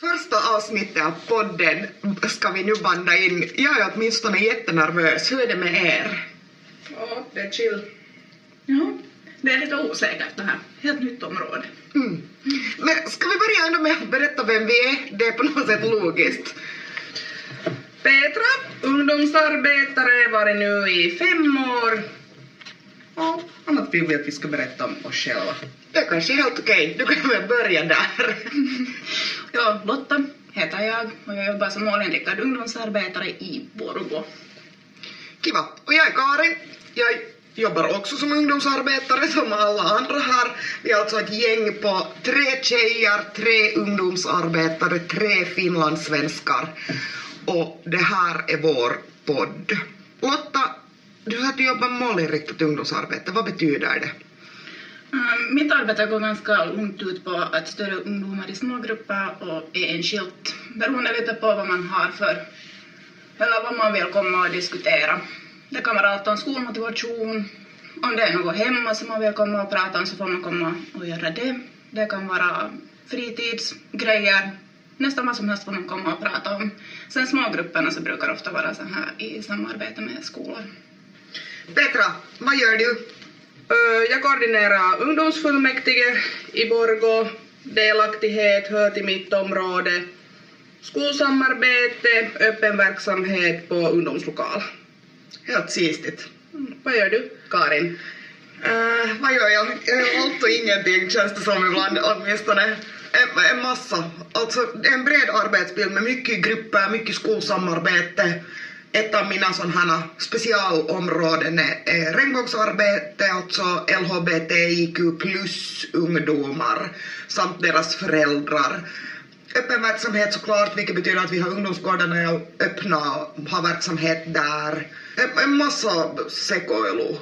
Första avsnittet av podden ska vi nu banda in. Jag är åtminstone jättenervös. Hur är det med er? Ja, det är chill. Ja, det är lite osäkert det här. Helt nytt område. Mm. Men ska vi börja ändå med att berätta vem vi är? Det är på något sätt logiskt. Petra, ungdomsarbetare, varit nu i fem år. Ja, annat vill vi att vi ska berätta om oss själva. Det kanske är helt okej. Du kan väl börja där. Ja, Lotta heter jag och jag jobbar som målinriktad ungdomsarbetare i Borgå. Kiva. Och jag är Karin. Jag jobbar också som ungdomsarbetare som alla andra här. Vi är alltså ett gäng på tre tjejer, tre ungdomsarbetare, tre finlandssvenskar. Och det här är vår podd. Lotta, du sa att du jobbar med målinriktat ungdomsarbete. Vad betyder det? Ehm, mitt arbete går ganska långt ut på att stödja ungdomar i smågrupper och enskilt, beroende lite på vad man har för, eller vad man vill komma och diskutera. Det kan vara allt om skolmotivation, om det är något hemma som man vill komma och prata om så får man komma och göra det. Det kan vara fritidsgrejer, nästan vad som helst får man komma och prata om. Sen smågrupperna så brukar ofta vara så här i samarbete med skolor. Petra, vad gör du? Jag koordinerar ungdomsfullmäktige i Borgå. Delaktighet hör till mitt område. Skolsamarbete, öppen verksamhet på ungdomslokal. Helt sistigt. Vad gör du, Karin? Äh, vad gör jag? Jag gör allt och ingenting känns det som ibland åtminstone. En, en massa. Alltså det är en bred arbetsbild med mycket grupper, mycket skolsamarbete. Ett av mina sådana specialområden är, är regnbågsarbete, alltså LHBTIQ plus ungdomar samt deras föräldrar. Öppen verksamhet såklart, vilket betyder att vi har ungdomsgårdarna öppna och har verksamhet där. En, en massa sekoilu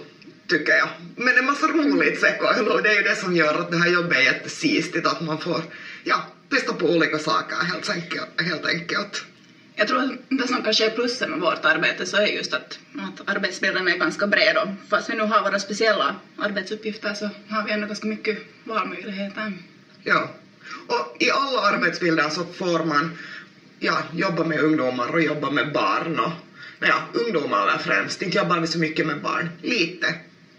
tycker jag. Men en massa roligt sekoilu, det är ju det som gör att det här jobbet är jättesistigt, att man får ja, testa på olika saker helt enkelt. Helt enkelt. Jag tror att det som kanske är plussen med vårt arbete så är just att, att arbetsbilden är ganska bred och fast vi nu har våra speciella arbetsuppgifter så har vi ändå ganska mycket valmöjligheter. Ja. Och i alla arbetsbilder så får man ja, jobba med ungdomar och jobba med barn och ja, ungdomar är främst, inte jobbar vi så mycket med barn, lite,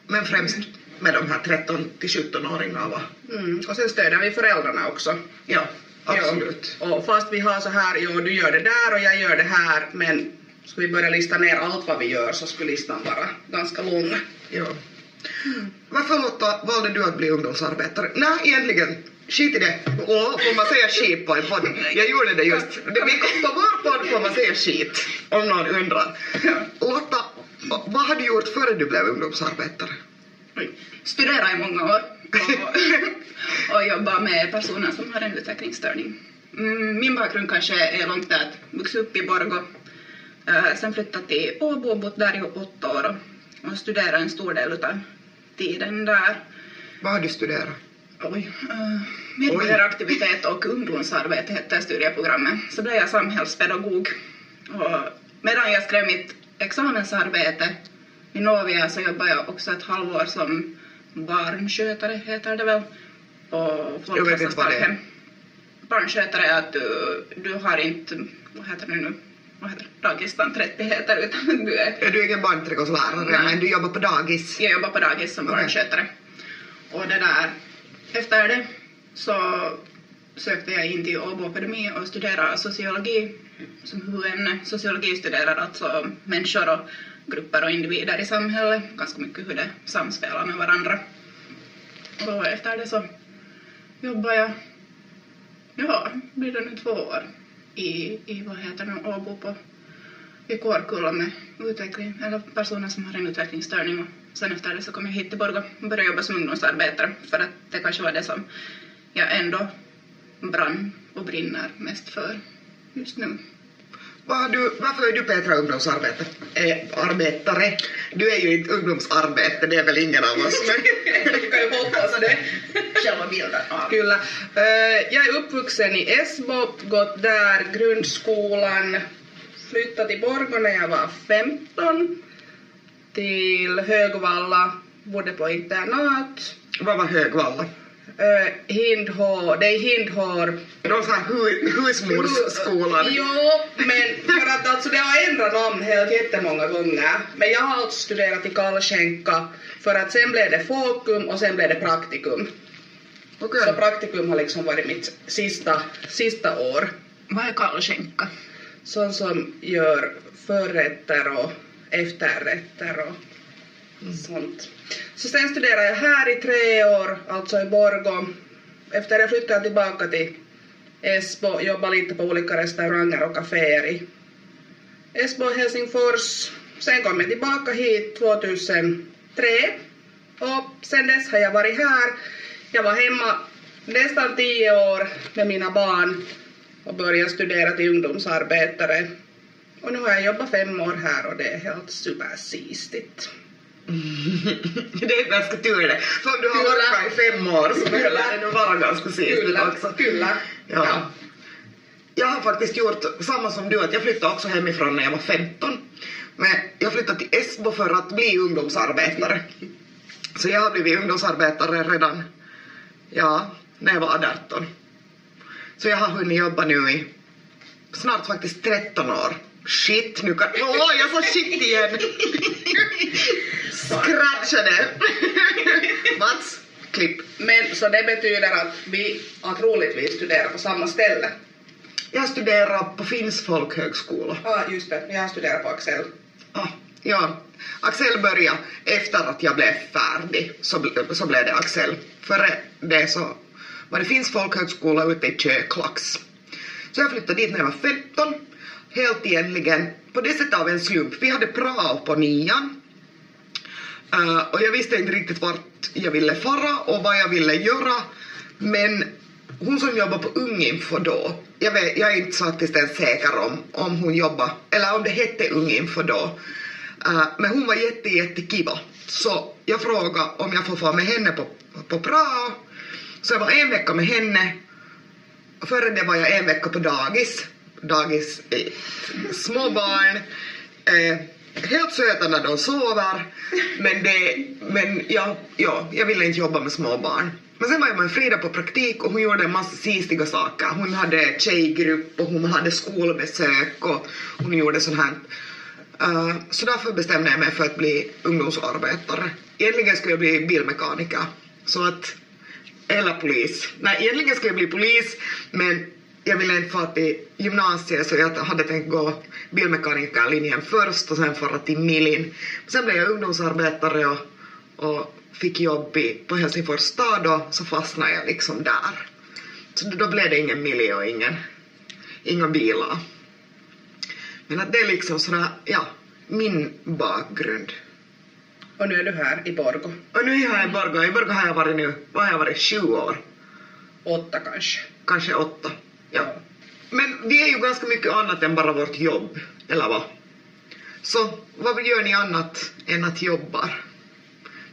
men främst med de här 13 till 17-åringarna va? Mm. Och sen stöder vi föräldrarna också. Ja, absolut. Ja. Och fast vi har så här, jo du gör det där och jag gör det här, men ska vi börja lista ner allt vad vi gör så skulle listan vara ganska lång. Ja. Varför Lotta valde du att bli ungdomsarbetare? Nej, egentligen, skit i det. Åh, får man säga skit på en podd? Jag gjorde det just. På vår podd får man säga skit, om någon undrar. Lotta, vad har du gjort före du blev ungdomsarbetare? Studera i många år och, och jobba med personer som har en utvecklingsstörning. Mm, Min bakgrund kanske är långt där, vuxit upp i Borgå, eh, sen flyttat till Åbo och bott där i åtta år och, och studerat en stor del av tiden där. Vad har du studerat? Oj. Uh, medborgaraktivitet och ungdomsarbete hette studieprogrammet. Så blev jag samhällspedagog. Och medan jag skrev mitt examensarbete i Novia så jobbade jag också ett halvår som barnskötare, heter det väl, på är. Folkhälsostarhem. Barnskötare är att du, du har inte, vad heter det nu, vad heter det, dagisstanträttigheter utan du är Ja, Du är ingen barnträdgårdslärare, men du jobbar på dagis. jag jobbar på dagis som Okej. barnskötare. Och det där, efter det så sökte jag in till Åbo Akademi och studerade sociologi som huvudämne. Sociologi studerar alltså människor och grupper och individer i samhället, ganska mycket hur det samspelar med varandra. Och efter det så jobbar jag, ja, blir det nu två år i, i vad heter det, Åbo på i Kårkulla med utveckling, eller personer som har en utvecklingsstörning och sen efter det så kom jag hit till Borgå och började jobba som ungdomsarbetare för att det kanske var det som jag ändå brann och brinner mest för just nu. Vad har du, varför är du Petra ungdomsarbete? Eh, arbetare? Du är ju inte ungdomsarbete, det är väl ingen av oss. Men... Kan ju hoppas det. Själva bilden av. Kyllä. Eh, Jag är uppvuxen i Esbo, gått där grundskolan, flyttade till Borgå när jag var 15 till Högvalla, bodde på internat. Vad var Högvalla? Uh, Hindhår, det är Hindhår. Någon sån här hu, husmorsskolan. Jo, men för att alltså det har ändrat namn helt jättemånga gånger. Men jag har alltså studerat i Kallskänka för att sen blev det Fokum och sen blev det Praktikum. Okej. Så Praktikum har liksom varit mitt sista, sista år. Vad är kallskänka? Sån som gör förrätter och efterrätter och sånt. Så sen studerade jag här i tre år, alltså i Borgå. Efter det flyttade jag tillbaka till Esbo, jobbade lite på olika restauranger och kaféer i Esbo och Helsingfors. Sen kom jag tillbaka hit 2003 och sen dess har jag varit här. Jag var hemma nästan tio år med mina barn och började studera till ungdomsarbetare. Och nu har jag jobbat fem år här och det är helt supersistigt. det är ganska tur det. För om du har varit i fem år så behöver det nog vara ganska sist kyllä. Ja. Jag har faktiskt gjort samma som du, att jag flyttade också hemifrån när jag var 15. Men jag flyttade till Esbo för att bli ungdomsarbetare. Så jag har blivit ungdomsarbetare redan, ja, när jag var 18. Så jag har hunnit jobba nu i snart faktiskt 13 år. Shit, nu kan... Åh, jag sa shit igen! Scratchade! Mats, klipp. Men så det betyder att vi har troligtvis studerat på samma ställe. Jag studerar på Finns folkhögskola. Ja, ah, just det. Jag har studerat på Axel. Ah, ja, Axel började efter att jag blev färdig, så, ble- så blev det Axel. Före det så var det Finns folkhögskola ute i Köklax. Så jag flyttade dit när jag var 15, helt egentligen på det sättet av en slump. Vi hade prao på nian uh, och jag visste inte riktigt vart jag ville fara och vad jag ville göra. Men hon som jobbar på Unginfo då, jag, vet, jag är inte faktiskt ens säker om, om hon jobbar, eller om det hette Unginfo då. uh, men hon var jätte, jätte kiva. Så jag frågade om jag får få med henne på, på prao. Så jag var en vecka med henne. Före det var jag en vecka på dagis. Dagis, eh, små barn. Eh, helt söta när de sover. Men, det, men ja, ja, jag ville inte jobba med små barn. Men sen var jag med Frida på praktik och hon gjorde en massa sistiga saker. Hon hade tjejgrupp och hon hade skolbesök och hon gjorde sånt här. Uh, så därför bestämde jag mig för att bli ungdomsarbetare. Egentligen skulle jag bli bilmekaniker. Så att, eller polis. Nej, egentligen skulle jag bli polis men jag ville inte fara till gymnasiet så jag hade tänkt gå bilmekanikerlinjen först och sen fara till Milin. Sen blev jag ungdomsarbetare och, och fick jobb i, på Helsingfors stad och så fastnade jag liksom där. Så då blev det ingen Mili och ingen, inga bilar. Men att det är liksom sådär, ja, min bakgrund. Och nu är du här i Borgå. Och nu är jag i Borgå, i Borgå har jag varit nu, vad har jag varit, sju år? Åtta kanske. Kanske åtta. Ja. Men vi är ju ganska mycket annat än bara vårt jobb, eller vad? Så vad gör ni annat än att jobba?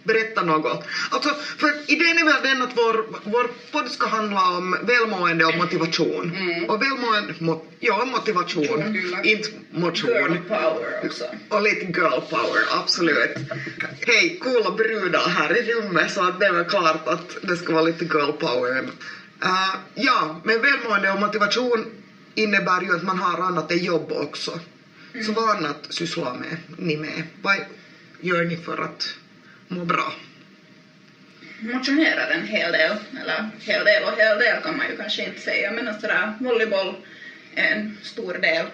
Berätta något. Alltså, för idén är väl den att vår, vår podd ska handla om välmående och motivation. Mm. Och välmående, mo, ja motivation, Kyllä. inte motion. Girl power också. Och lite girl power, absolut. Hej, coola brudar här i rummet så att det är väl klart att det ska vara lite girl power. Uh, ja, men välmående och motivation innebär ju att man har annat än jobb också. Så vad annat sysslar med, ni med? Vad gör ni för att må bra? Motionerar en hel del, eller hel del och hel del kan man ju kanske inte säga, men sådär volleyboll är en stor del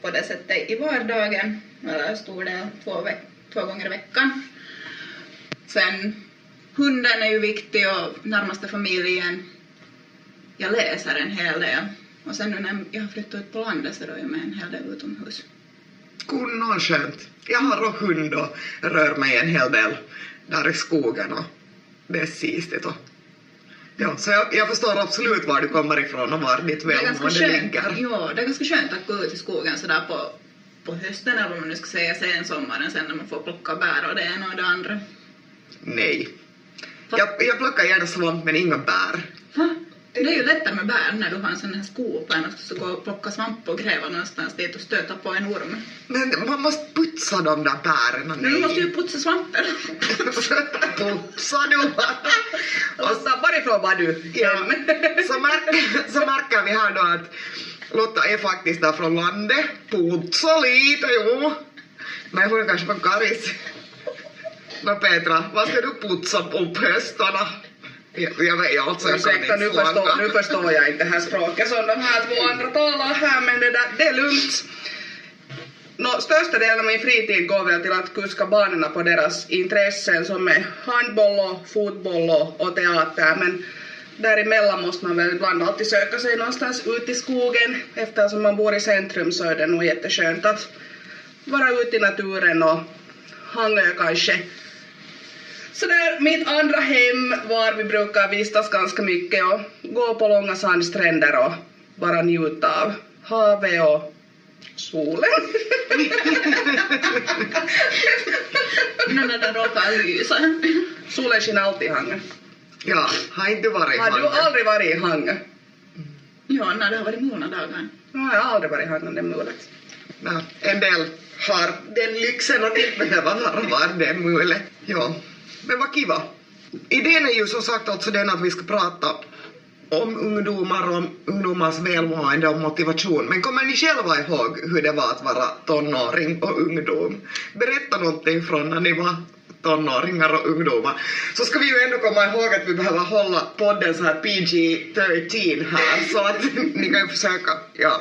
på det sättet i vardagen, eller stor del två, veck- två gånger i veckan. Sen hunden är ju viktig och närmaste familjen. Jag läser en hel del. Och sen nu när jag har flyttat ut på landet så då är jag med en hel del utomhus. Kunnon skönt. Jag har också hund och rör mig en hel del där i skogen och det är sistigt och Ja, så jag, jag förstår absolut var du kommer ifrån och var ditt välmående ligger. ja, det är ganska skönt att gå ut i skogen sådär på, på hösten eller vad man nu ska säga sen sommaren sen när man får plocka bär och det ena och det andra. Nej. Jag, jag plockar gärna svamp men inga bär. Va? Det är ju lättare med bär när du har en sån här skopa än att så gå och plocka svamp och gräva någonstans dit och stöta på en orm. Men man måste putsa de där bären. Men du måste ju putsa svampen. Putsa du Lotta, varifrån var du? Ja, så, märker, så märker vi här då att Lotta är faktiskt där från landet. Putsa lite, jo. Men hon är kanske från Karis. Nå Petra, vad ska du putsa på höstarna? Jag, jag alltså Ursäkta, nu förstår, nu förstår jag inte det här språket som de här två andra talar här, men det, där, det är lugnt. Nå, största delen av min fritid går väl till att kuska barnen på deras intressen som är handboll och fotboll och, och teater, men däremellan måste man väl ibland alltid söka sig någonstans ut i skogen. Eftersom man bor i centrum så är det nog jätteskönt att vara ute i naturen och hangö kanske sådär mitt andra hem var vi brukar vistas ganska mycket och gå på långa sandstränder och bara njuta av havet och solen. Nu när den råkar lysa. solen skiner alltid i Hangö. Ja, har inte varit Har du Hangö. aldrig varit i Hangö? Ja, när det har varit molna dagar. No, jag har aldrig varit i Hangö, det är möjligt. Nej, en del har den lyxen att inte behöva vara var det möjligt. Ja, men vad kiva. Idén är ju som sagt alltså den att vi ska prata om ungdomar och om ungdomars välmående och motivation. Men kommer ni själva ihåg hur det var att vara tonåring och ungdom? Berätta någonting från när ni var tonåringar och ungdomar. Så ska vi ju ändå komma ihåg att vi behöver hålla podden så här PG-13 här så att ni kan ju försöka, ja,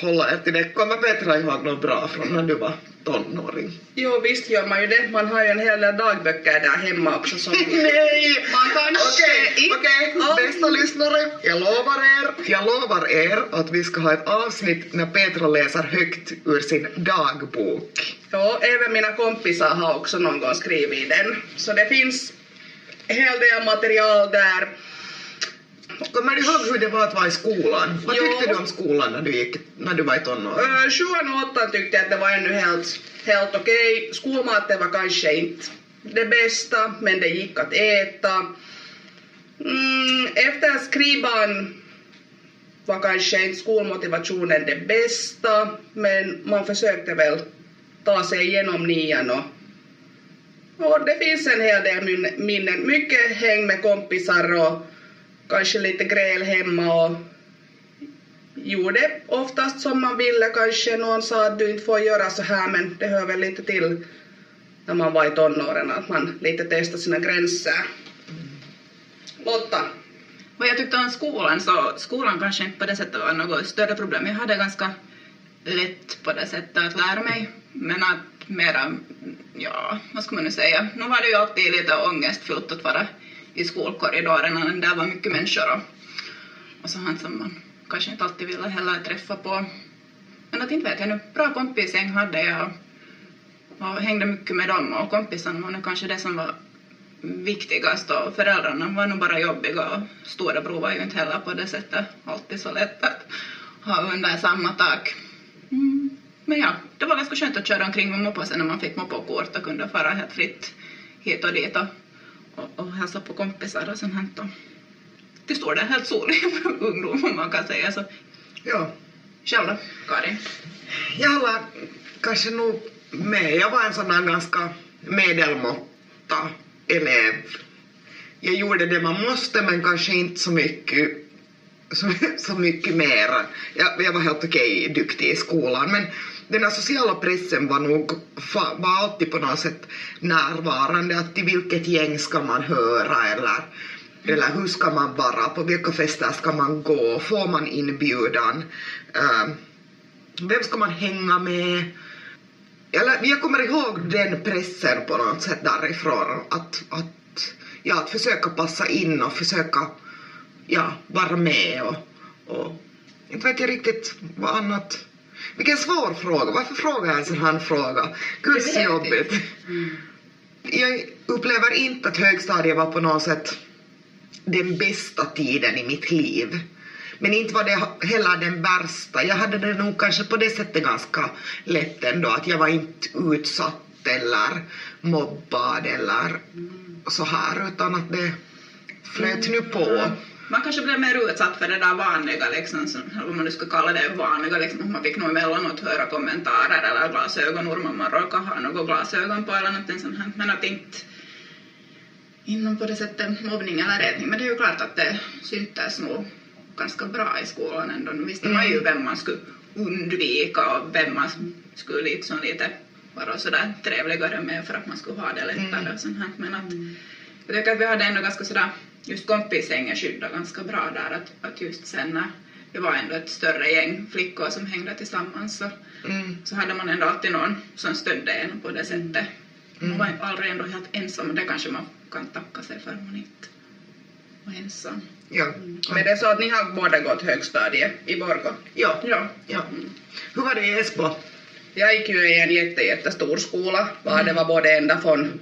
hålla er till det. Kommer Petra ihåg något bra från när du var tonåring? Jo, visst gör man ju det. Man har ju en hel del dagböcker där hemma också som Nej! man kanske Okej, inte okej, all- bästa lyssnare, jag lovar er, jag lovar er att vi ska ha ett avsnitt när Petra läser högt ur sin dagbok. Ja, även mina kompisar har också någon gång skrivit den. Så det finns en hel del material där. Kommer du ihåg hur det var att vara i skolan? Vad Jo. tyckte du om skolan när du, gick, när du var i tonåren? Ö, Sjuan och åttan tyckte jag att det var ännu helt, helt okej. Skolmaten var kanske inte det bästa, men det gick att äta. Mm, efter skrivan var kanske inte skolmotivationen det bästa, men man försökte väl ta sig igenom nian och och det finns en hel del min- minnen. Mycket häng med kompisar och kanske lite gräl hemma och gjorde oftast som man ville. Kanske någon sa att du inte får göra så här men det hör väl lite till när man var i tonåren att man lite testar sina gränser. Lotta? Vad jag tyckte om skolan så skolan kanske inte på det sättet var något större problem. Jag hade ganska lätt på det sättet att lära mig. Men att mera, ja, vad ska man nu säga, nu var det ju alltid lite ångestfullt att vara i skolkorridorerna, där var mycket människor och, och sånt som man kanske inte alltid ville heller träffa på. Men att inte vet jag nu, bra kompisgäng hade jag och hängde mycket med dem och kompisarna var nu kanske det som var viktigast och föräldrarna var nog bara jobbiga och storebror var ju inte heller på det sättet alltid så lätt att ha under samma tak. Mm. Men ja, det var ganska skönt att köra omkring med moppe sen när man fick moppekort och kunde fara helt fritt hit och dit och, och, och hälsa på kompisar och sånt här. Och till stor del helt solig ungdom om man kan säga så. Ja, Själv då, Karin? jag håller kanske nog med. Jag var en sån där ganska medelmåtta elev. Jag gjorde det man måste men kanske inte så mycket så, så mycket mer. Jag, jag var helt okej duktig i skolan men den här sociala pressen var nog fa- var alltid på något sätt närvarande. Att till vilket gäng ska man höra eller, eller hur ska man vara, på vilka fester ska man gå, får man inbjudan, uh, vem ska man hänga med? Eller, jag kommer ihåg den pressen på något sätt därifrån. Att, att, ja, att försöka passa in och försöka ja, vara med och, och inte vet jag riktigt vad annat. Vilken svår fråga. Varför frågar jag en sån här fråga? Gud så. Jag upplever inte att högstadiet var på något sätt den bästa tiden i mitt liv. Men inte var det heller den värsta. Jag hade det nog kanske på det sättet ganska lätt ändå. Att jag var inte utsatt eller mobbad eller så här utan att det flöt nu på. Man kanske blev mer utsatt för det där vanliga, liksom, som, vad man nu ska kalla det, vanliga, liksom, man fick nog emellanåt höra kommentarer eller glasögonor, man råkar ha några glasögon på eller någonting sånt här, men att inte inom på det sättet mobbning eller räddning, men det är ju klart att det syntes nog ganska bra i skolan ändå. Nu visste man ju vem man skulle undvika och vem man skulle liksom lite vara sådär trevligare med för att man skulle ha det lättare och sånt här. Men att jag tycker att vi hade ändå ganska sådär, just kompisgänget skyddade ganska bra där att, att just sen när det var ändå ett större gäng flickor som hängde tillsammans så, Mm. så hade man ändå alltid någon som stödde en på det sättet. Man var aldrig ändå helt ensam och det kanske man kan tacka sig för om man inte var ensam. Ja. Men det är så att ni har båda gått högstadiet i Borgå? Ja. Ja. ja. Hur var det i Esbo? Jag gick ju i en jätte, jättestor skola, var det var både ända från,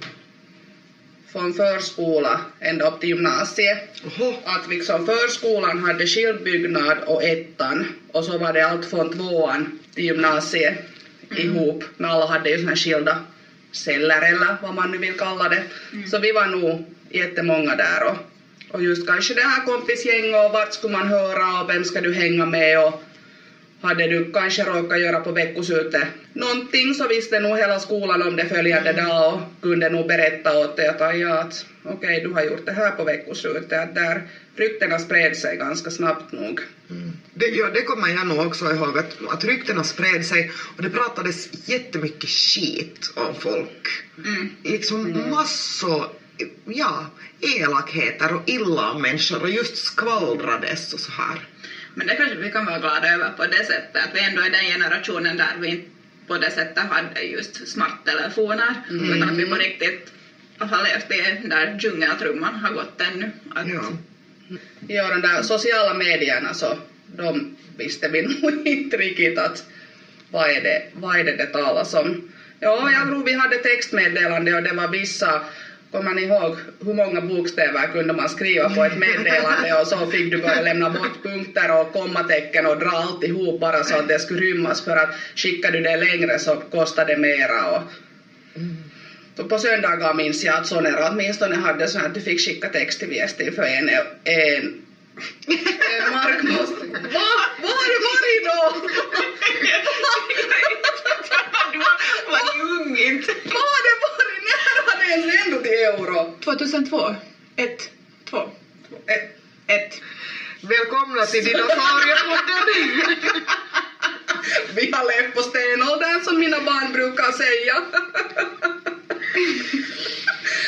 från förskola ända upp till gymnasiet. Oho. Att liksom förskolan hade skild byggnad och ettan och så var det allt från tvåan till gymnasiet ihop, men alla hade ju såna skilda celler eller vad man nu vill kalla det. Så vi var nog jättemånga där och, och just kanske det här kompisgäng och vart skulle man höra och vem ska du hänga med och hade du kanske råkat göra på veckoslutet någonting så visste nog hela skolan om det följande dag och kunde nog berätta åt dig att, "Aj, ja, att okej du har gjort det här på veckoslutet. Att där ryktena spred sig ganska snabbt nog. Mm. Det, ja, det kommer jag nog också ihåg, att, att ryktena spred sig och det pratades jättemycket skit om folk. Mm. Liksom massor, ja, elakheter och illa om människor och just skvallrades och så här. Men det kanske vi kan vara glada över på det sättet att vi ändå är den generationen där vi inte på det sättet hade just smarttelefoner utan att vi på riktigt har levt i där djungeltrumman har gått ännu. Att, Ja. Ja, de där sociala medierna så de visste vi nog inte riktigt att vad är det, vad är det, det talas om. Ja, jag tror vi hade textmeddelande och det var vissa Kommer ni ihåg hur många bokstäver kunde man skriva på ett meddelande och så fick du börja lämna bort punkter och kommatecken och dra alltihop bara så att det skulle rymmas för att skickar du det längre så kostar det mera och på söndagar minns jag att Sonera åtminstone hade så att du fick skicka text till Viestin för en, en, markmåste. Va? Vad har det varit då? du var, ni ung inte? Vad har det varit? När var det ens ändå till euro? 2002? Ett? Två? Eh, Ett? Välkomna till Dinosauriepodden! Vi har levt på stenåldern som mina barn brukar säga.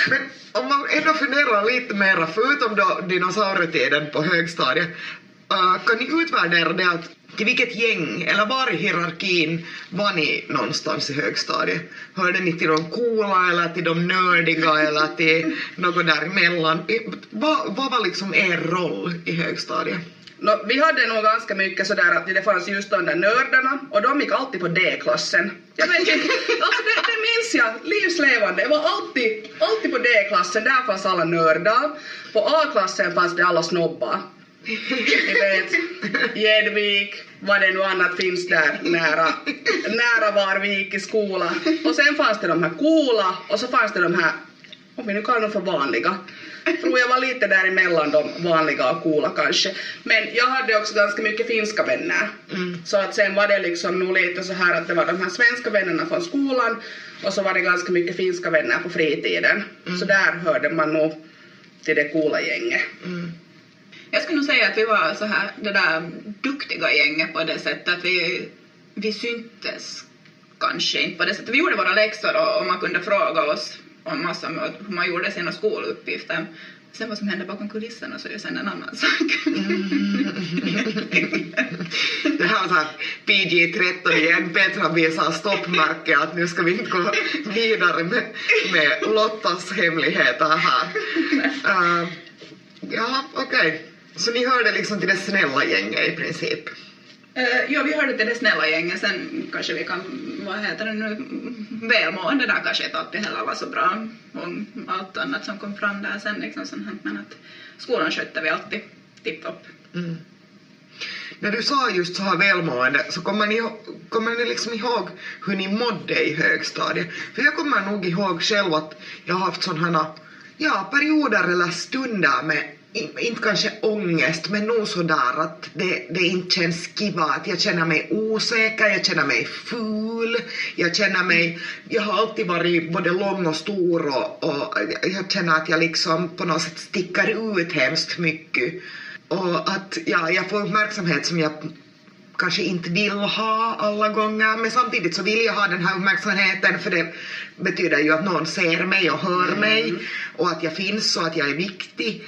Men om man ändå funderar lite mera, förutom då dinosaurietiden på högstadiet, äh, kan ni utvärdera det att till vilket gäng, eller var i hierarkin var ni någonstans i högstadiet? Hörde ni till de coola eller till de nördiga eller till något däremellan? Vad, vad var liksom er roll i högstadiet? No, vi hade nog ganska mycket sådär att det fanns just de där nördarna och de gick alltid på D-klassen. Jag vet inte, alltså det, det minns jag livslevande. Det var alltid, alltid på D-klassen, där fanns alla nördar. På A-klassen fanns det alla snobbar. Ni vet, Gedvik, vad det nu annat finns där nära, nära var vi gick i skola. Och sen fanns det de här coola och så fanns det de här, om vi nu kallar dem för vanliga. Tror jag var lite däremellan de vanliga och coola kanske. Men jag hade också ganska mycket finska vänner. Så att sen var det liksom nog lite så här att det var de här svenska vännerna från skolan och så var det ganska mycket finska vänner på fritiden. Så där hörde man nog till det coola gänget. Mm. Jag skulle nog säga att vi var så här, det där duktiga gänget på det sättet att vi, vi syntes kanske inte på det sättet. Vi gjorde våra läxor och, och man kunde fråga oss om massa hur man gjorde sina skoluppgifter. Sen vad som hände bakom kulisserna så är ju sen en annan sak. Det här var såhär PG-13 igen, Petra visar stoppmärke att nu ska vi inte gå vidare med, med Lottas hemligheter här. Uh, ja, okej. Så ni hörde liksom till det snälla gänget i princip? Uh, ja, vi hörde till det snälla gänget, sen kanske vi kan, vad heter det nu, välmående där kanske inte alltid heller var så bra och allt annat som kom fram där sen liksom sånt här, men att skolan skötte vi alltid tipptopp. Mm. När du sa just så här välmående så kommer ni, kommer ni liksom ihåg hur ni mådde i högstadiet? För jag kommer nog ihåg själv att jag har haft sådana ja, perioder eller stunder med inte kanske ångest, men nog sådär att det, det inte känns kiva, att jag känner mig osäker, jag känner mig ful, jag känner mig, jag har alltid varit både lång och stor och, och jag känner att jag liksom på något sätt sticker ut hemskt mycket. Och att ja, jag får uppmärksamhet som jag kanske inte vill ha alla gånger, men samtidigt så vill jag ha den här uppmärksamheten för det betyder ju att någon ser mig och hör mig och att jag finns och att jag är viktig.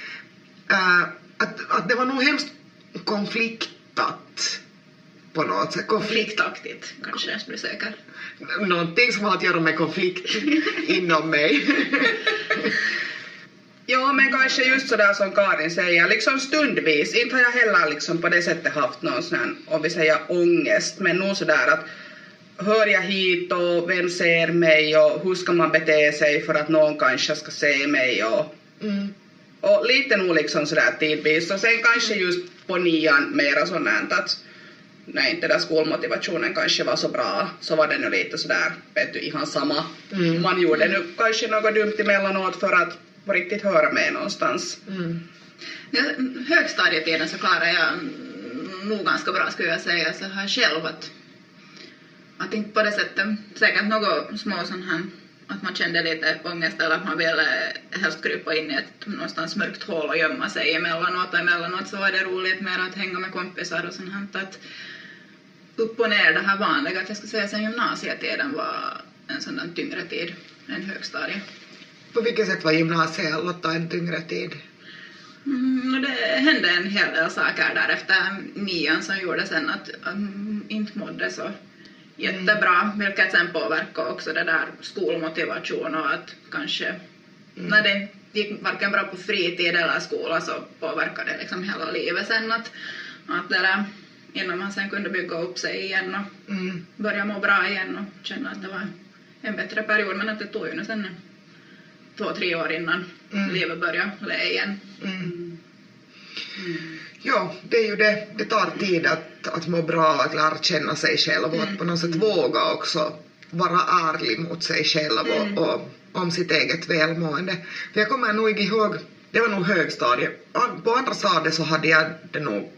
Eh, att, att det var nog hemskt konfliktat på något sätt. Konflikt, Konfliktaktigt kanske jag skulle säga. någonting som har att göra med konflikt inom mig. Ja, men kanske just sådär som Karin säger, liksom stundvis. Inte har jag heller liksom på det sättet haft någon sån om vi säger ångest, men nog sådär att hör jag hit och vem ser mig och hur ska man bete sig för att någon kanske ska se mig och, Mm. Och lite nog liksom sådär tidvis. Och sen kanske just på nian mera sånt här att när inte där skolmotivationen kanske var så bra så var det nu lite sådär, vet du, ihan sama. Mm. Man gjorde nu kanske något dumt emellanåt för att på riktigt höra med någonstans. Mm. Ja, högstadietiden så klarar jag nog ganska bra skulle jag säga så här själv att, att inte på det sättet, säkert något små sån här att man kände lite ångest eller att man ville helst krypa in i ett någonstans mörkt hål och gömma sig emellanåt och emellanåt så var det roligt mer att hänga med kompisar och sånt här att upp och ner det här vanliga att jag skulle säga sen gymnasietiden var en sån där tyngre tid än högstadiet. På vilket sätt var gymnasiet Lotta en tyngre tid? Mm, det hände en hel del saker där efter nian som gjorde sen att um, inte mådde så jättebra, vilket sen påverkade också det där skolmotivation och att kanske när det gick varken bra på fritid eller skola så påverkade det liksom hela livet sen att, att det där, innan man sen kunde bygga upp sig igen och Mm. börja må bra igen och känna att det var en bättre period men att det tog ju nu sen två, tre år innan Mm. livet började le igen. Mm. Ja, det är ju det. Det tar tid att, att må bra, att lära känna sig själv och att på något sätt våga också vara ärlig mot sig själv och, och om sitt eget välmående. För jag kommer nog ihåg, det var nog högstadiet, på andra stadiet så hade jag det nog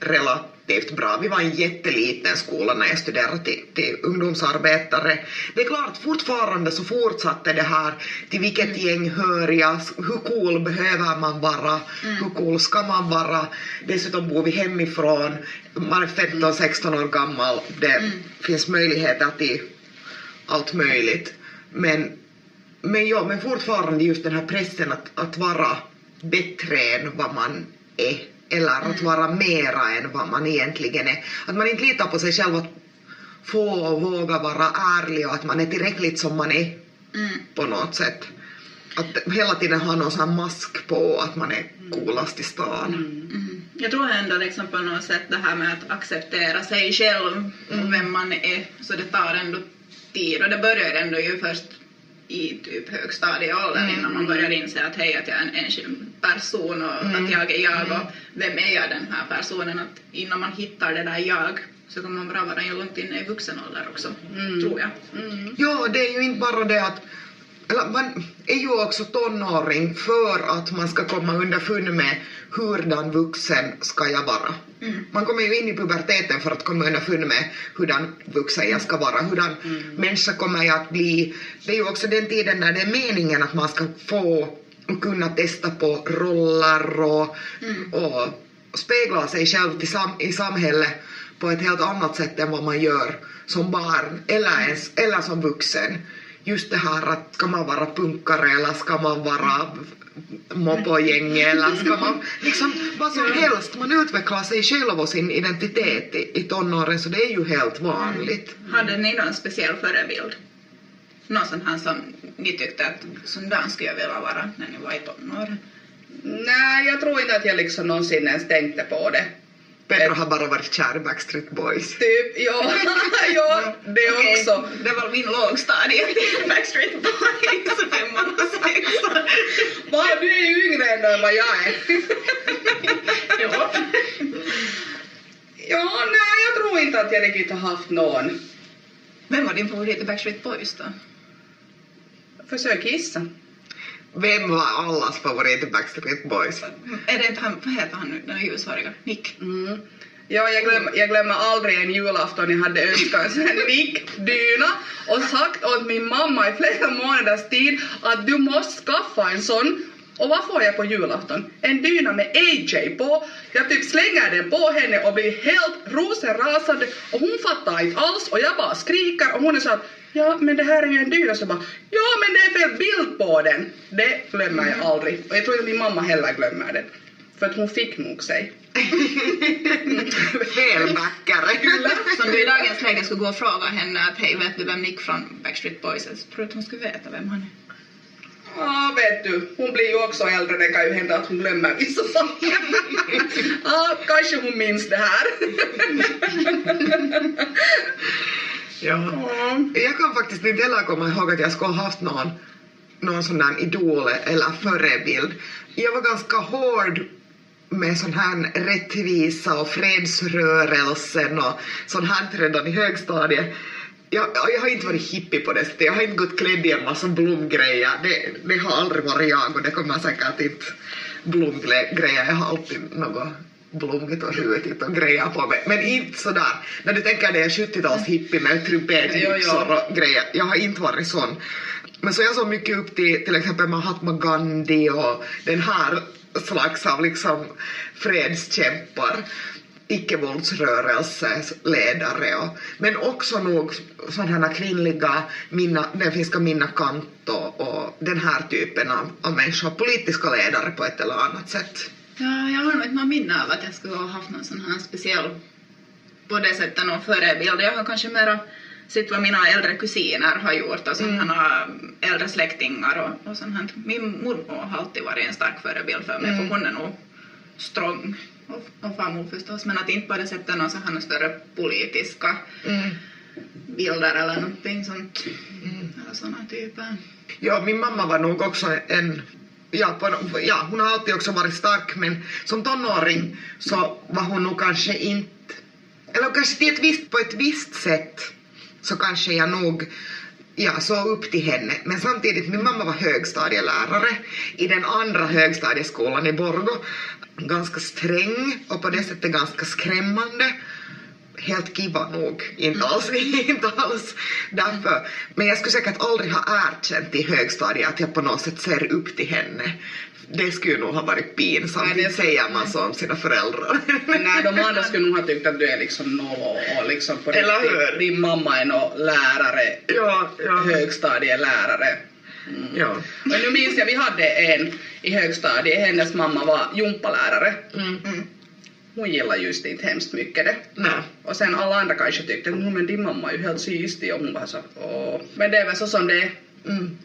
relativt bra. Vi var en jätteliten skola när jag studerade till, till ungdomsarbetare. Det är klart, fortfarande så fortsatte det här. Till vilket gäng hör jag, hur cool behöver man vara, hur cool ska man vara. Dessutom bor vi hemifrån, man är 15-16 år gammal, det finns möjligheter till allt möjligt. Men, men, ja, men fortfarande just den här pressen att, att vara bättre än vad man är eller att vara mera än vad man egentligen är. Att man inte litar på sig själv att få och våga vara ärlig och att man är tillräckligt som man är Mm. på något sätt. Att hela tiden ha någon sån mask på att man är coolast i stan. Mm. Jag tror ändå liksom på något sätt det här med att acceptera sig själv och vem man är, så det tar ändå tid och det börjar ändå ju först i typ högstadieåldern innan man börjar inse att hej, att jag är en enskild person och att jag är jag och vem är jag den här personen? Att innan man hittar det där jag så kommer man bra vara långt inne i vuxen ålder också, tror jag. Ja, det är ju inte bara det att man är ju också tonåring för att man ska komma underfund med hurdan vuxen ska jag vara. Mm. Man kommer ju in i puberteten för att komma underfund med hurdan vuxen jag ska vara, hurdan människa kommer jag att bli. Det är ju också den tiden när det är meningen att man ska få kunna testa på roller och, och spegla sig själv sam, i samhället på ett helt annat sätt än vad man gör som barn eller, ens, eller som vuxen. Just det här att ska man vara punkare eller ska man vara moppogäng eller ska man liksom vad som helst, man utvecklar sig själv och sin identitet i, i tonåren så det är ju helt vanligt. Hade ni någon speciell förebild? Någon sån här som ni tyckte att sån där skulle jag vilja vara när ni var i tonåren? Nej, jag tror inte att jag liksom någonsin ens tänkte på det. Petra har bara varit kär i Backstreet Boys. Typ, ja, ja det Okej, också. Det var min lågstadie, Backstreet Boys, femman och sexan. Va, du är ju yngre än vad jag är. Jo. Ja, nej, jag tror inte att jag riktigt har haft någon. Vem var din favorit i Backstreet Boys då? Försök gissa. Vem var allas favorit i Backstreet Boys? Är det inte han, vad heter han nu, den ljushåriga? Nick? Mm. Ja, jag, glöm, jag glömmer aldrig en julafton jag hade önskat en sån här nickdyna och sagt åt min mamma i flera månaders tid att du måste skaffa en sån. Och vad får jag på julafton? En dyna med AJ på. Jag typ slänger den på henne och blir helt rosenrasande och hon fattar inte alls och jag bara skriker och hon är så att ja men det här är ju en dyna så bara ja men det är fel bild på den. Det glömmer jag aldrig och jag tror inte min mamma heller glömmer det. För att hon fick nog sig. Felbackare. Som du i dagens läge skulle gå och fråga henne att hej vet du vem Nick från Backstreet Boys är? Så tror du att hon skulle veta vem han är? Ja, vet du, hon blir ju också äldre, det kan ju hända att hon glömmer vissa saker. Ja, kanske hon minns det här. ja. Jag kan faktiskt inte heller komma ihåg att jag skulle ha haft någon, någon sån där idol eller förebild. Jag var ganska hård med sån här rättvisa och fredsrörelsen och sån här redan i högstadiet. Jag, jag har inte varit hippie på det sättet, jag har inte gått klädd i en massa blomgrejer. Det, det har aldrig varit jag och det kommer säkert inte blomgrejer. Jag har alltid något blommigt och skjutit och grejer på mig. Men inte sådär, när du tänker dig en 70-tals hippie med trumpetbyxor och grejer. Jag har inte varit sån. Men så jag såg mycket upp till till exempel Mahatma Gandhi och den här slags av liksom fredskämpar icke-våldsrörelses ledare och, men också nog sådana här kvinnliga, minna, den finska Minna Kanto och den här typen av, av människor, politiska ledare på ett eller annat sätt. Ja, jag har nog inte något minne av att jag skulle ha haft någon sån här speciell på det sättet någon förebild. Jag har kanske mera sett vad mina äldre kusiner har gjort och sådana mm. äldre släktingar och, och sånt här. Min mormor har alltid varit en stark förebild för mig Mm. för hon är nog strong och, och farmor förstås men att inte på det sättet någon sån här större politiska Mm. bilder eller någonting sånt. Eller såna typer. Ja, min mamma var nog också en Ja, på, ja, hon har alltid också varit stark men som tonåring så var hon nog kanske inte, eller kanske till ett visst, på ett visst sätt så kanske jag nog ja, såg upp till henne. Men samtidigt, min mamma var högstadielärare i den andra högstadieskolan i Borgå. Ganska sträng och på det sättet ganska skrämmande. Helt kiva nog, inte alls, inte alls därför. Men jag skulle säkert aldrig ha erkänt i högstadiet att jag på något sätt ser upp till henne. Det skulle nog ha varit pinsamt, Nej, det säger man så om sina föräldrar. Nej, de andra skulle nog ha tyckt att du är liksom noll och liksom på Eller hur? din mamma är nå lärare, ja, ja, högstadielärare. ja. Och nu minns jag, vi hade en i högstadiet, hennes mamma var gympalärare. Mm. Hon gillar just inte hemskt mycket det. Nej. Och sen alla andra kanske tyckte att "No, men din mamma är ju helt systig och hon var så åh. Men det är väl så som det är. Mm.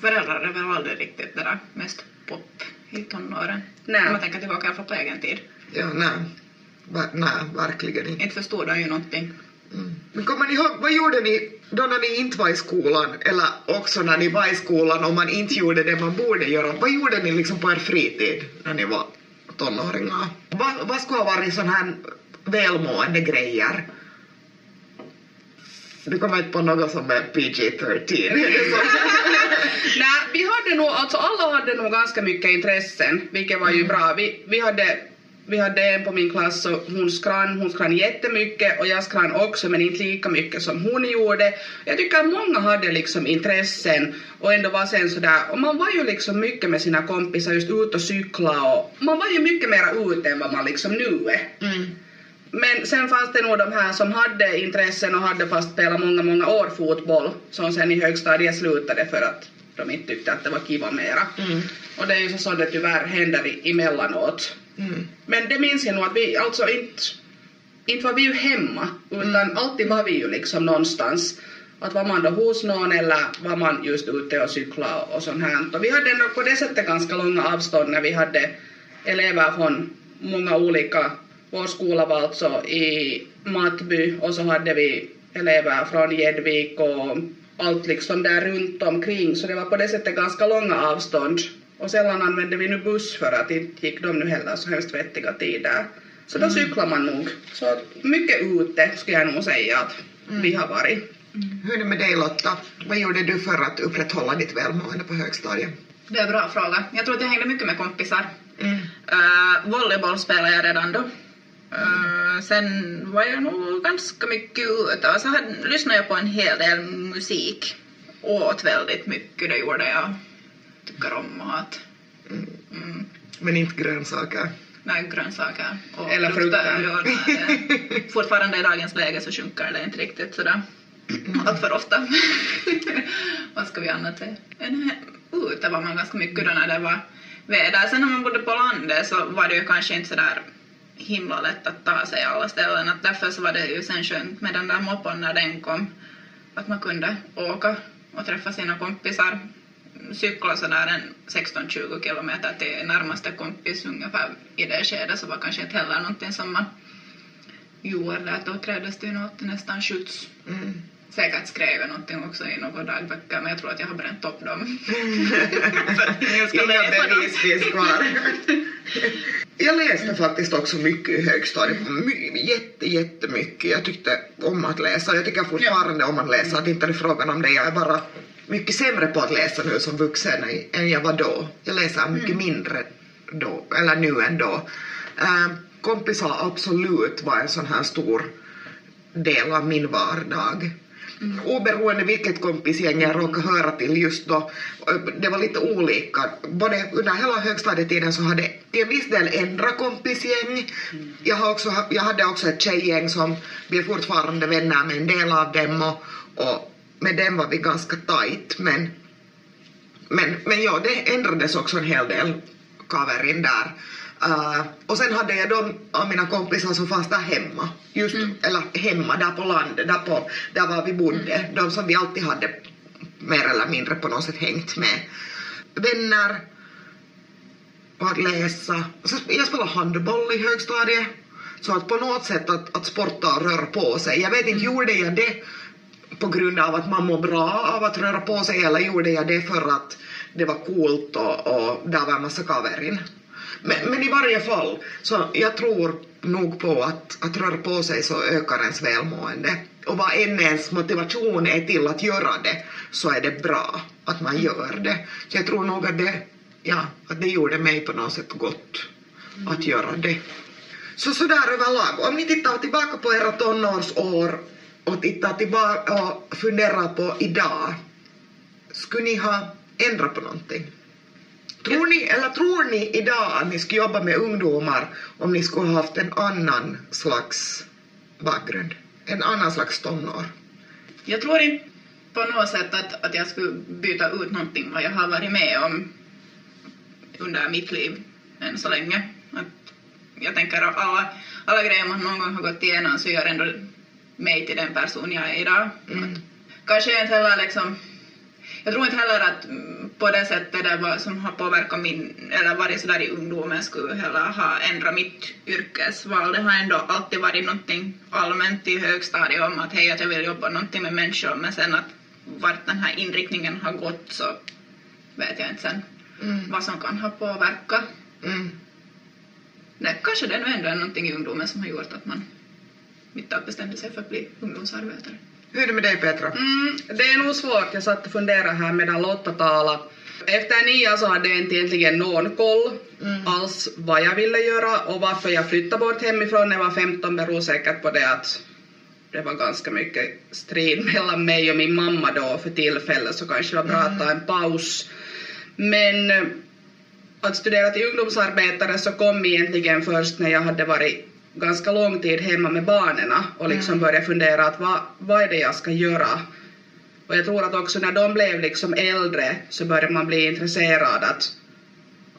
Föräldrar är väl aldrig riktigt det där mest pop i tonåren. Nej. Om man tänker tillbaka från på egen tid. Ja, nej. Va, nej, verkligen inte. Inte förstod de ju någonting. Mm. Men kommer ni ihåg, vad gjorde ni då när ni inte var i skolan, eller också när ni var i skolan och man inte gjorde det man borde göra? Vad gjorde ni liksom på er fritid när ni var tonåringar? Vad, vad skulle ha varit sån här välmående grejer? Du kommer inte på något som är PG-13? Nej, vi hade nog, alltså alla hade nog ganska mycket intressen, vilket var ju bra. Vi, vi hade vi hade en på min klass och hon skrann, hon skrann jättemycket och jag skrann också men inte lika mycket som hon gjorde. Jag tycker att många hade liksom intressen och ändå var sen sådär, och man var ju liksom mycket med sina kompisar just ut och cykla och man var ju mycket mera ute än vad man liksom nu är. Mm. Men sen fanns det nog de här som hade intressen och hade fast spelat många, många år fotboll som sen i högstadiet slutade för att de inte tyckte att det var kiva mera. Mm. Och det är ju så som det tyvärr händer i- emellanåt. Mm. Men det minns jag nog att vi, alltså inte, inte var vi ju hemma utan alltid var vi ju liksom någonstans. Att var man då hos någon eller var man just ute och cykla och sånt här. Och vi hade ändå på det sättet ganska långa avstånd när vi hade elever från många olika, vår skola var alltså i Matby och så hade vi elever från Gedvik och allt liksom där runt omkring så det var på det sättet ganska långa avstånd och sällan använde vi nu buss för att inte gick de nu heller så hemskt vettiga tider. Så då cyklar man nog. Så mycket ute skulle jag nog säga att vi har varit. Hur är det med dig Lotta? Vad gjorde du för att upprätthålla ditt välmående på högstadiet? Det är en bra fråga. Jag tror att jag hängde mycket med kompisar. Mm. Uh, volleyboll spelade jag redan då. Uh, sen var jag nog ganska mycket ute och så hade, lyssnade jag på en hel del musik. Åt väldigt mycket, det gjorde jag. Tycker om mat. Mm. Men inte grönsaker. Nej, grönsaker och Eller frukter. frukter. Det- fortfarande i dagens läge så sjunker det inte riktigt sådär allt för ofta. Vad ska vi annat säga? Ute var man ganska mycket då när det var väder. Sen när man bodde på landet så var det ju kanske inte sådär himla lätt att ta sig alla ställen. Att därför så var det ju sen skönt med den där moppon när den kom. Att man kunde åka och träffa sina kompisar. Cykla sådär en 16-20 kilometer till närmaste kompis ungefär i det skedet så var kanske inte heller någonting som man gjorde. Att då krävdes det något, nästan skjuts. Mm. Säkert skrev jag någonting också i några dagböcker men jag tror att jag har bränt upp dem. Ska Inga bevis kvar. Jag läste faktiskt också mycket i högstadiet. My, jätte, jättemycket. Jag tyckte om att läsa. Jag tycker fortfarande om att läsa. Att inte är frågan om det. Jag är bara mycket sämre på att läsa nu som vuxen än jag var då. Jag läser mycket mindre då, eller nu än då. Äh, kompisar absolut var en sån här stor del av min vardag. Oberoende vilket kompisgäng jag råkade höra till just då, det var lite olika. Både under hela högstadietiden så hade till en viss del ändrat kompisgäng. Jag, har också, jag hade också ett tjejgäng som vi är fortfarande vänner med en del av dem och, och med dem var vi ganska tight men, men, men ja, det ändrades också en hel del kaverin där. Uh, och sen hade jag de av mina kompisar som fanns där hemma, just, eller hemma där på landet, där, på, där var vi bodde, de som vi alltid hade mer eller mindre på något sätt hängt med. Vänner, och att läsa. Jag spelade handboll i högstadiet, så att på något sätt att, att sporta och röra på sig. Jag vet inte, gjorde jag det på grund av att man mår bra av att röra på sig eller gjorde jag det för att det var coolt och, och där var en massa kaverin. Men, men i varje fall, så jag tror nog på att, att röra på sig så ökar ens välmående. Och vad än ens motivation är till att göra det så är det bra att man gör det. Så jag tror nog att det, ja, att det gjorde mig på något sätt gott att göra det. Så sådär överlag, om ni tittar tillbaka på era tonårsår och tittar tillbaka och funderar på idag, skulle ni ha ändrat på någonting? Tror ni, eller tror ni idag att ni skulle jobba med ungdomar om ni skulle ha haft en annan slags bakgrund? En annan slags tonår? Jag tror inte på något sätt att, att jag skulle byta ut någonting vad jag har varit med om under mitt liv än så länge. Att jag tänker att alla, alla grejer man någon gång har gått igenom så gör ändå mig till den person jag är idag. Att, kanske inte heller liksom jag tror inte heller att mm, på det sättet det var, som har påverkat min, eller varit sådär i ungdomen skulle heller ha ändrat mitt yrkesval. Det har ändå alltid varit någonting allmänt i högstadiet om att hej, att jag vill jobba någonting med människor, men sen att vart den här inriktningen har gått så vet jag inte sen Mm. vad som kan ha påverkat. Mm. Nej, kanske det nu ändå är någonting i ungdomen som har gjort att man mitt allt bestämde sig för att bli ungdomsarbetare. Hur är det med dig Petra? Mm, det är nog svårt, jag satt och funderade här medan Lotta talade. Efter nian så hade jag inte egentligen någon koll Mm. alls vad jag ville göra och varför jag flyttade bort hemifrån när jag var 15 beror säkert på det att det var ganska mycket strid mellan mig och min mamma då för tillfället så kanske det var bra att ta en paus. Men eh, att studera till ungdomsarbetare så kom egentligen först när jag hade varit ganska lång tid hemma med barnen och liksom började fundera att vad, vad är det jag ska göra? Och jag tror att också när de blev liksom äldre så började man bli intresserad att,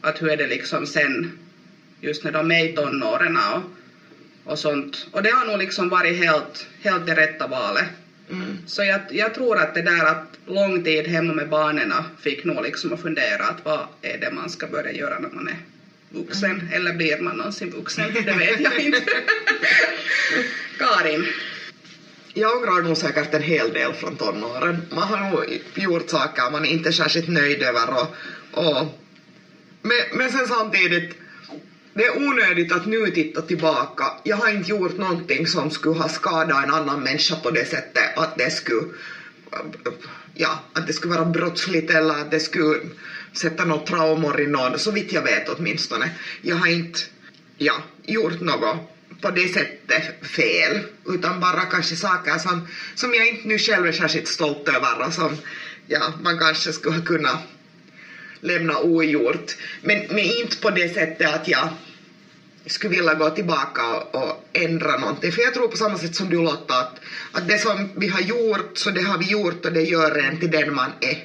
att hur är det liksom sen just när de är i tonåren och, och sånt. Och det har nog liksom varit helt, helt det rätta valet. Mm. Så jag, jag tror att det där att lång tid hemma med barnen fick nog liksom att fundera att vad är det man ska börja göra när man är vuxen, eller blir man någonsin vuxen, det vet jag inte. Karin. Jag ångrar nog säkert en hel del från tonåren. Man har nog gjort saker man inte är särskilt nöjd över och, och men, men sen samtidigt, det är onödigt att nu titta tillbaka. Jag har inte gjort någonting som skulle ha skadat en annan människa på det sättet att det skulle ja, att det skulle vara brottsligt eller att det skulle sätta något traumor i någon, så vitt jag vet åtminstone. Jag har inte ja, gjort något på det sättet fel, utan bara kanske saker som, som jag inte nu själv är särskilt stolt över och som ja, man kanske skulle kunna lämna ogjort. Men, men inte på det sättet att jag skulle vilja gå tillbaka och, och ändra någonting. För jag tror på samma sätt som du Lotta, att, att det som vi har gjort, så det har vi gjort och det gör en till den man är.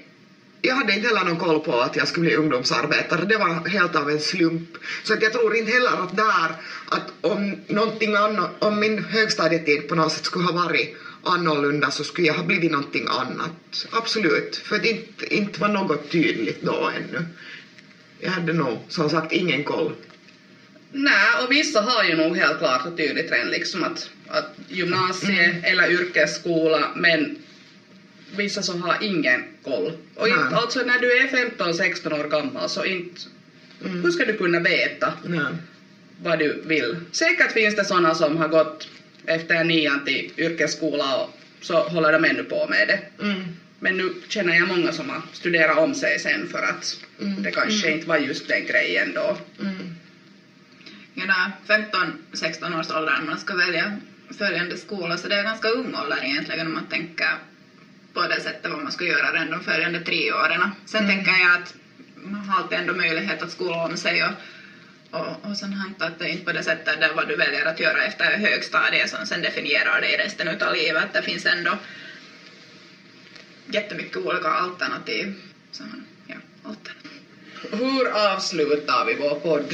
Jag hade inte heller någon koll på att jag skulle bli ungdomsarbetare, det var helt av en slump. Så att jag tror inte heller att där, att om någonting annat, om min högstadietid på något sätt skulle ha varit annorlunda så skulle jag ha blivit någonting annat. Absolut, för det inte, inte var något tydligt då ännu. Jag hade nog som sagt ingen koll. Nej, och vissa har ju nog helt klart och tydligt redan liksom att, att gymnasie eller yrkesskola, men vissa som har ingen koll. Och inte, Nej. alltså när du är 15-16 år gammal så inte, Mm. hur ska du kunna veta Nej. vad du vill? Säkert finns det sådana som har gått efter nian till yrkesskola och så håller de ännu på med det. Mm. Men nu känner jag många som har studerat om sig sen för att Mm. det kanske inte var just den grejen då. I den här 15-16 års åldern man ska välja följande skola, så det är ganska ung ålder egentligen om man tänker på det sättet vad man ska göra redan de följande tre åren. Sen Mm. tänker jag att man har alltid ändå möjlighet att skola om sig och, och, och sen hämta att det inte på det sättet där vad du väljer att göra efter högstadiet som sen definierar dig resten utav livet. Det finns ändå jättemycket olika alternativ. Så, ja, alternativ. Hur avslutar vi vår podd?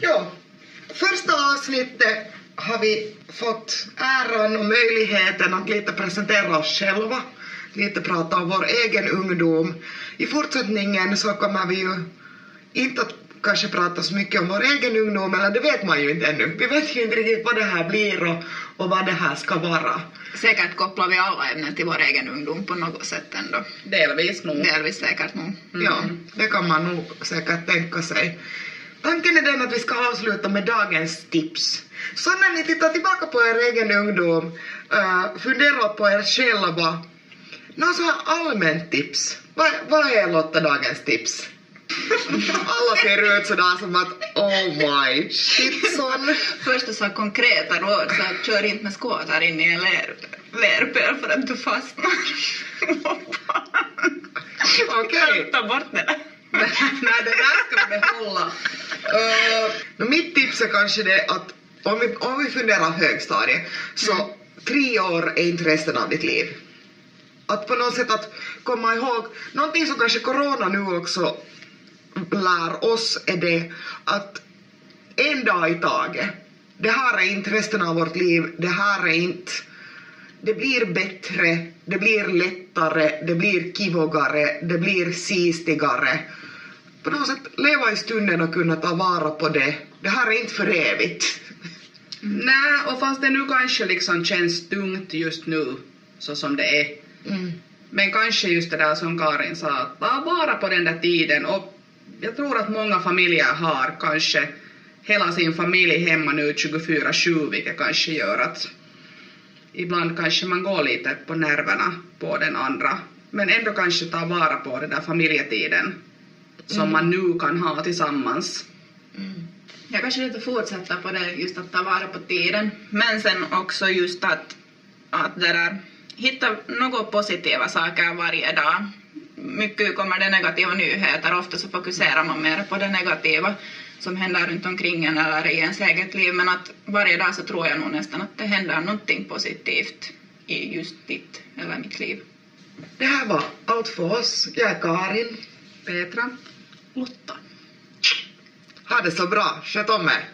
Ja, första avsnittet har vi fått äran och möjligheten att lite presentera oss själva, lite prata om vår egen ungdom. I fortsättningen så kommer vi ju inte att kanske prata så mycket om vår egen ungdom, eller det vet man ju inte ännu. Vi vet ju inte riktigt vad det här blir och, och vad det här ska vara. Säkert kopplar vi alla ämnen till vår egen ungdom på något sätt ändå. Delvis nog. Delvis säkert nog. Ja, det kan man nog säkert tänka sig. Tanken är den att vi ska avsluta med dagens tips. Så när ni tittar tillbaka på er egen ungdom, uh, fundera på er själva. Någon så här allmänt tips. Vad, vad är Lotta dagens tips? Alla ser ut sådär som att oh my shitson. Först så konkreta råd, så att kör inte med skåtar in i en ler, lerpöl för att du fastnar. Okej. Ta bort det där. Nej, det där ska vi behålla. Uh, No, mitt tips är kanske det att om vi, om vi funderar högstadiet så tre år är inte resten av ditt liv. Att på något sätt att komma ihåg, någonting som kanske corona nu också lär oss är det att en dag i taget. Det här är inte resten av vårt liv, det här är inte det blir bättre, det blir lättare, det blir kivogare, det blir sistigare. På något sätt leva i stunden och kunna ta vara på det. Det här är inte för evigt. nej, och fast det nu kanske liksom känns tungt just nu, så som det är. Mm. Men kanske just det där som Karin sa, att ta vara på den där tiden och jag tror att många familjer har kanske hela sin familj hemma nu 24-7 vilket kanske gör att ibland kanske man går lite på nerverna på den andra men ändå kanske ta vara på den där familjetiden som man nu kan ha tillsammans. Jag kanske lite fortsätta på det, just att ta vara på tiden. Men sen också just att, att det där, hitta något positiva saker varje dag. Mycket kommer det negativa nyheter, ofta så fokuserar man mer på det negativa som händer runt omkring en eller i ens eget liv. Men att varje dag så tror jag nog nästan att det händer någonting positivt i just ditt eller mitt liv. Det här var allt för oss. Jag är Karin. Petra? Lotta. Ha det så bra. Sköt om er.